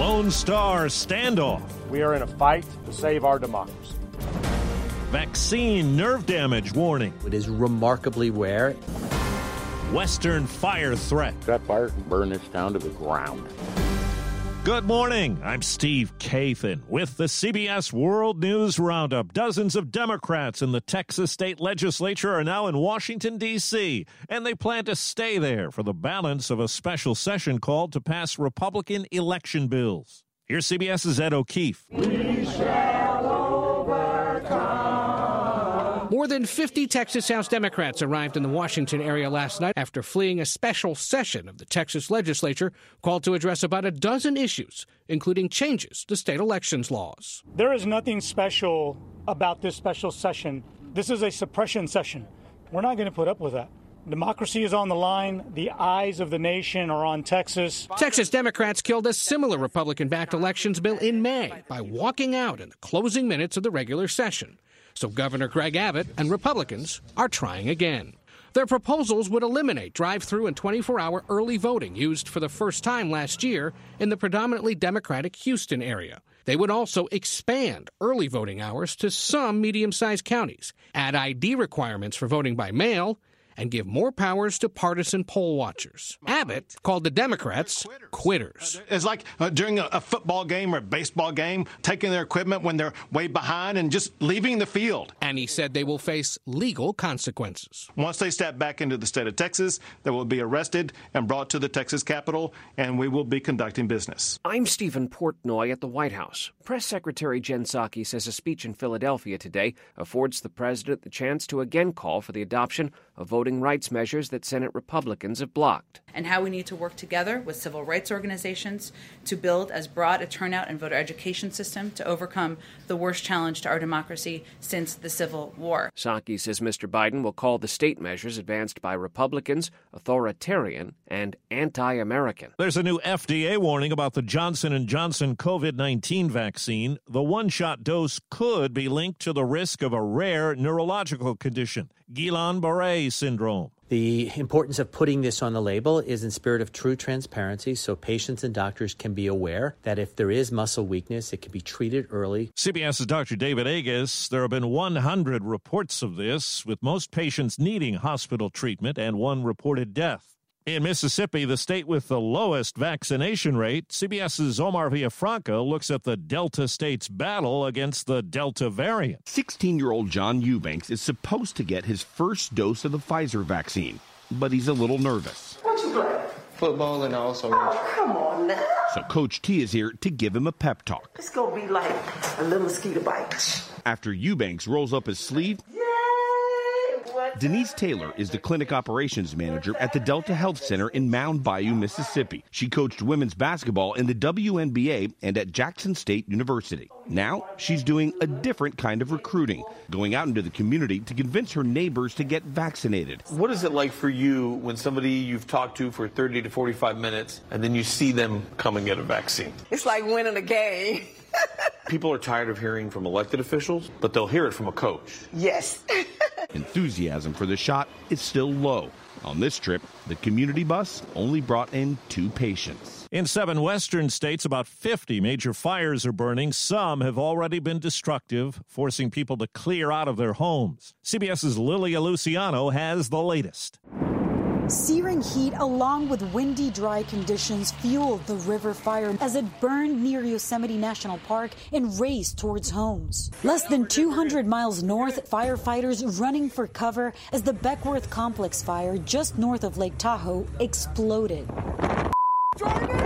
Lone Star standoff. We are in a fight to save our democracy. Vaccine nerve damage warning. It is remarkably rare. Western fire threat. That fire can burn this town to the ground. Good morning. I'm Steve Kathan with the CBS World News Roundup. Dozens of Democrats in the Texas state legislature are now in Washington, D.C., and they plan to stay there for the balance of a special session called to pass Republican election bills. Here's CBS's Ed O'Keefe. More than 50 Texas House Democrats arrived in the Washington area last night after fleeing a special session of the Texas legislature called to address about a dozen issues, including changes to state elections laws. There is nothing special about this special session. This is a suppression session. We're not going to put up with that. Democracy is on the line. The eyes of the nation are on Texas. Texas Democrats killed a similar Republican backed elections bill in May by walking out in the closing minutes of the regular session. So Governor Greg Abbott and Republicans are trying again. Their proposals would eliminate drive through and 24 hour early voting used for the first time last year in the predominantly Democratic Houston area. They would also expand early voting hours to some medium sized counties, add ID requirements for voting by mail, and give more powers to partisan poll watchers. Abbott called the Democrats quitters. It's like uh, during a, a, football game or a baseball game, taking their equipment when they're way behind and just leaving the field. And he said they will face legal consequences. Once they step back into the state of Texas, they will be arrested and brought to the Texas Capitol, and we will be conducting business. I'm Stephen Portnoy at the White House. Press Secretary Jen Psaki says a speech in Philadelphia today affords the president the chance to again call for the adoption of voting rights measures that Senate Republicans have blocked. And how we need to work together with civil rights organizations to build as broad a turnout and voter education system to overcome the worst challenge to our democracy since the Civil War. Psaki says Mr. Biden will call the state measures advanced by Republicans authoritarian and anti-American. There's a new FDA warning about the Johnson & Johnson COVID-19 vaccine. The one-shot dose could be linked to the risk of a rare neurological condition, Guillain-Barré syndrome. The importance of putting this on the label is in spirit of true transparency so patients and doctors can be aware that if there is muscle weakness, it can be treated early. CBS's Dr. David Agus. There have been 100 reports of this, with most patients needing hospital treatment and one reported death. In Mississippi, the state with the lowest vaccination rate, CBS's Omar Villafranca looks at the Delta state's battle against the Delta variant. 16 year old John Eubanks is supposed to get his first dose of the Pfizer vaccine, but he's a little nervous. What you play? Football and also. Oh, come on now. So Coach T is here to give him a pep talk. It's going to be like a little mosquito bite. After Eubanks rolls up his sleeve, Denise Taylor is the clinic operations manager at the Delta Health Center in Mound Bayou, Mississippi. She coached women's basketball in the WNBA and at Jackson State University. Now she's doing a different kind of recruiting, going out into the community to convince her neighbors to get vaccinated. What is it like for you when somebody you've talked to for 30 to 45 minutes and then you see them come and get a vaccine? It's like winning a game. People are tired of hearing from elected officials, but they'll hear it from a coach. Yes. Enthusiasm for the shot is still low. On this trip, the community bus only brought in two patients. In seven western states, about 50 major fires are burning. Some have already been destructive, forcing people to clear out of their homes. CBS's Lilia Luciano has the latest. Searing heat along with windy, dry conditions fueled the river fire as it burned near Yosemite National Park and raced towards homes. Less than 200 miles north, firefighters running for cover as the Beckwourth Complex fire just north of Lake Tahoe exploded. The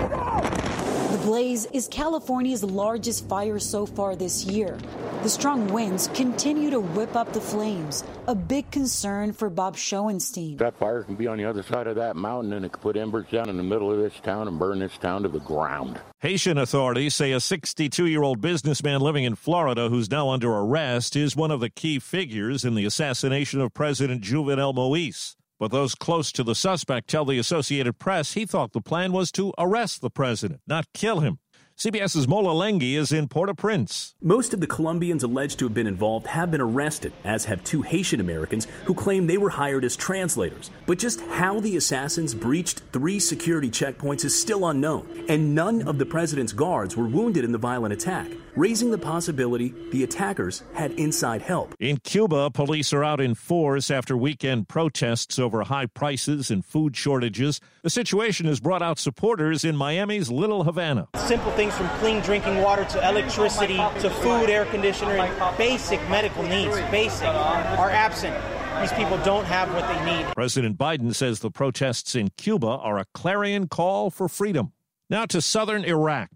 blaze is California's largest fire so far this year. The strong winds continue to whip up the flames, a big concern for Bob Schoenstein. That fire can be on the other side of that mountain and it could put embers down in the middle of this town and burn this town to the ground. Haitian authorities say a 62 year old businessman living in Florida who's now under arrest is one of the key figures in the assassination of President Jovenel Moise. But those close to the suspect tell the Associated Press he thought the plan was to arrest the president, not kill him. CBS's Mola Lenghi is in Port au Prince. Most of the Colombians alleged to have been involved have been arrested, as have two Haitian Americans who claim they were hired as translators. But just how the assassins breached three security checkpoints is still unknown, and none of the president's guards were wounded in the violent attack, raising the possibility the attackers had inside help. In Cuba, police are out in force after weekend protests over high prices and food shortages. The situation has brought out supporters in Miami's Little Havana. Simple things from clean drinking water to electricity to food, air conditioner, and basic medical needs, basic, are absent. These people don't have what they need. President Biden says the protests in Cuba are a clarion call for freedom. Now to southern Iraq.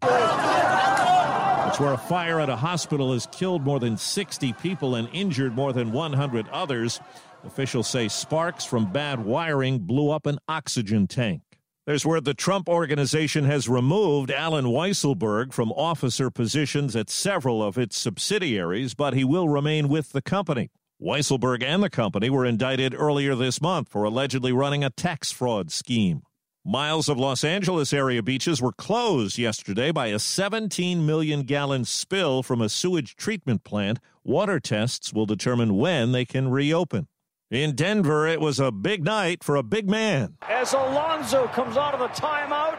Where a fire at a hospital has killed more than 60 people and injured more than 100 others. Officials say sparks from bad wiring blew up an oxygen tank. There's where the Trump organization has removed Allen Weisselberg from officer positions at several of its subsidiaries, but he will remain with the company. Weisselberg and the company were indicted earlier this month for allegedly running a tax fraud scheme. Miles of Los Angeles area beaches were closed yesterday by a 17 million gallon spill from a sewage treatment plant. Water tests will determine when they can reopen. In Denver, it was a big night for a big man. As Alonso comes out of the timeout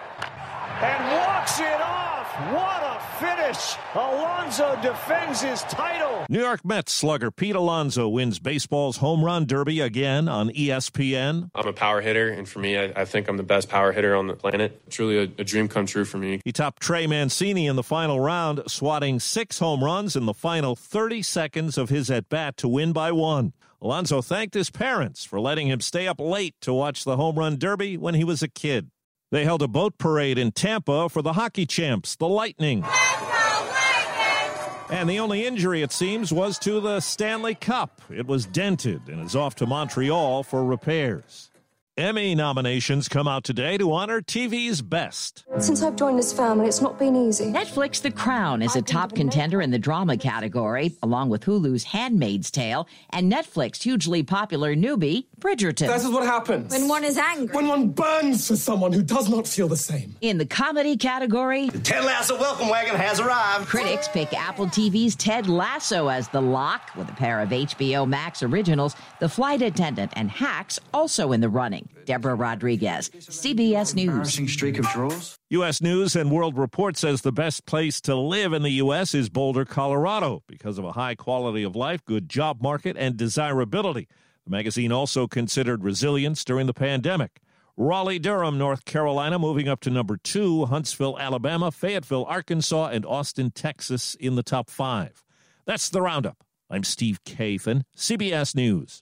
and walks it off. What a finish! Alonso defends his title. New York Mets slugger Pete Alonso wins baseball's home run derby again on ESPN. I'm a power hitter, and for me, I, I think I'm the best power hitter on the planet. Truly a, a dream come true for me. He topped Trey Mancini in the final round, swatting six home runs in the final 30 seconds of his at bat to win by one. Alonso thanked his parents for letting him stay up late to watch the home run derby when he was a kid. They held a boat parade in Tampa for the hockey champs, the Lightning. And the only injury, it seems, was to the Stanley Cup. It was dented and is off to Montreal for repairs. Emmy nominations come out today to honor TV's best. Since I've joined this family, it's not been easy. Netflix The Crown is a top contender in the drama category, along with Hulu's Handmaid's Tale and Netflix hugely popular newbie, Bridgerton. This is what happens. When one is angry. When one burns for someone who does not feel the same. In the comedy category, the Ted Lasso welcome wagon has arrived. Critics pick Apple TV's Ted Lasso as the lock, with a pair of HBO Max originals, The Flight Attendant and Hacks also in the running. Deborah Rodriguez, CBS News. streak of draws. U.S. News and World Report says the best place to live in the U.S. is Boulder, Colorado, because of a high quality of life, good job market, and desirability. The magazine also considered resilience during the pandemic. Raleigh, Durham, North Carolina, moving up to number two. Huntsville, Alabama, Fayetteville, Arkansas, and Austin, Texas in the top five. That's the roundup. I'm Steve Kathan, CBS News.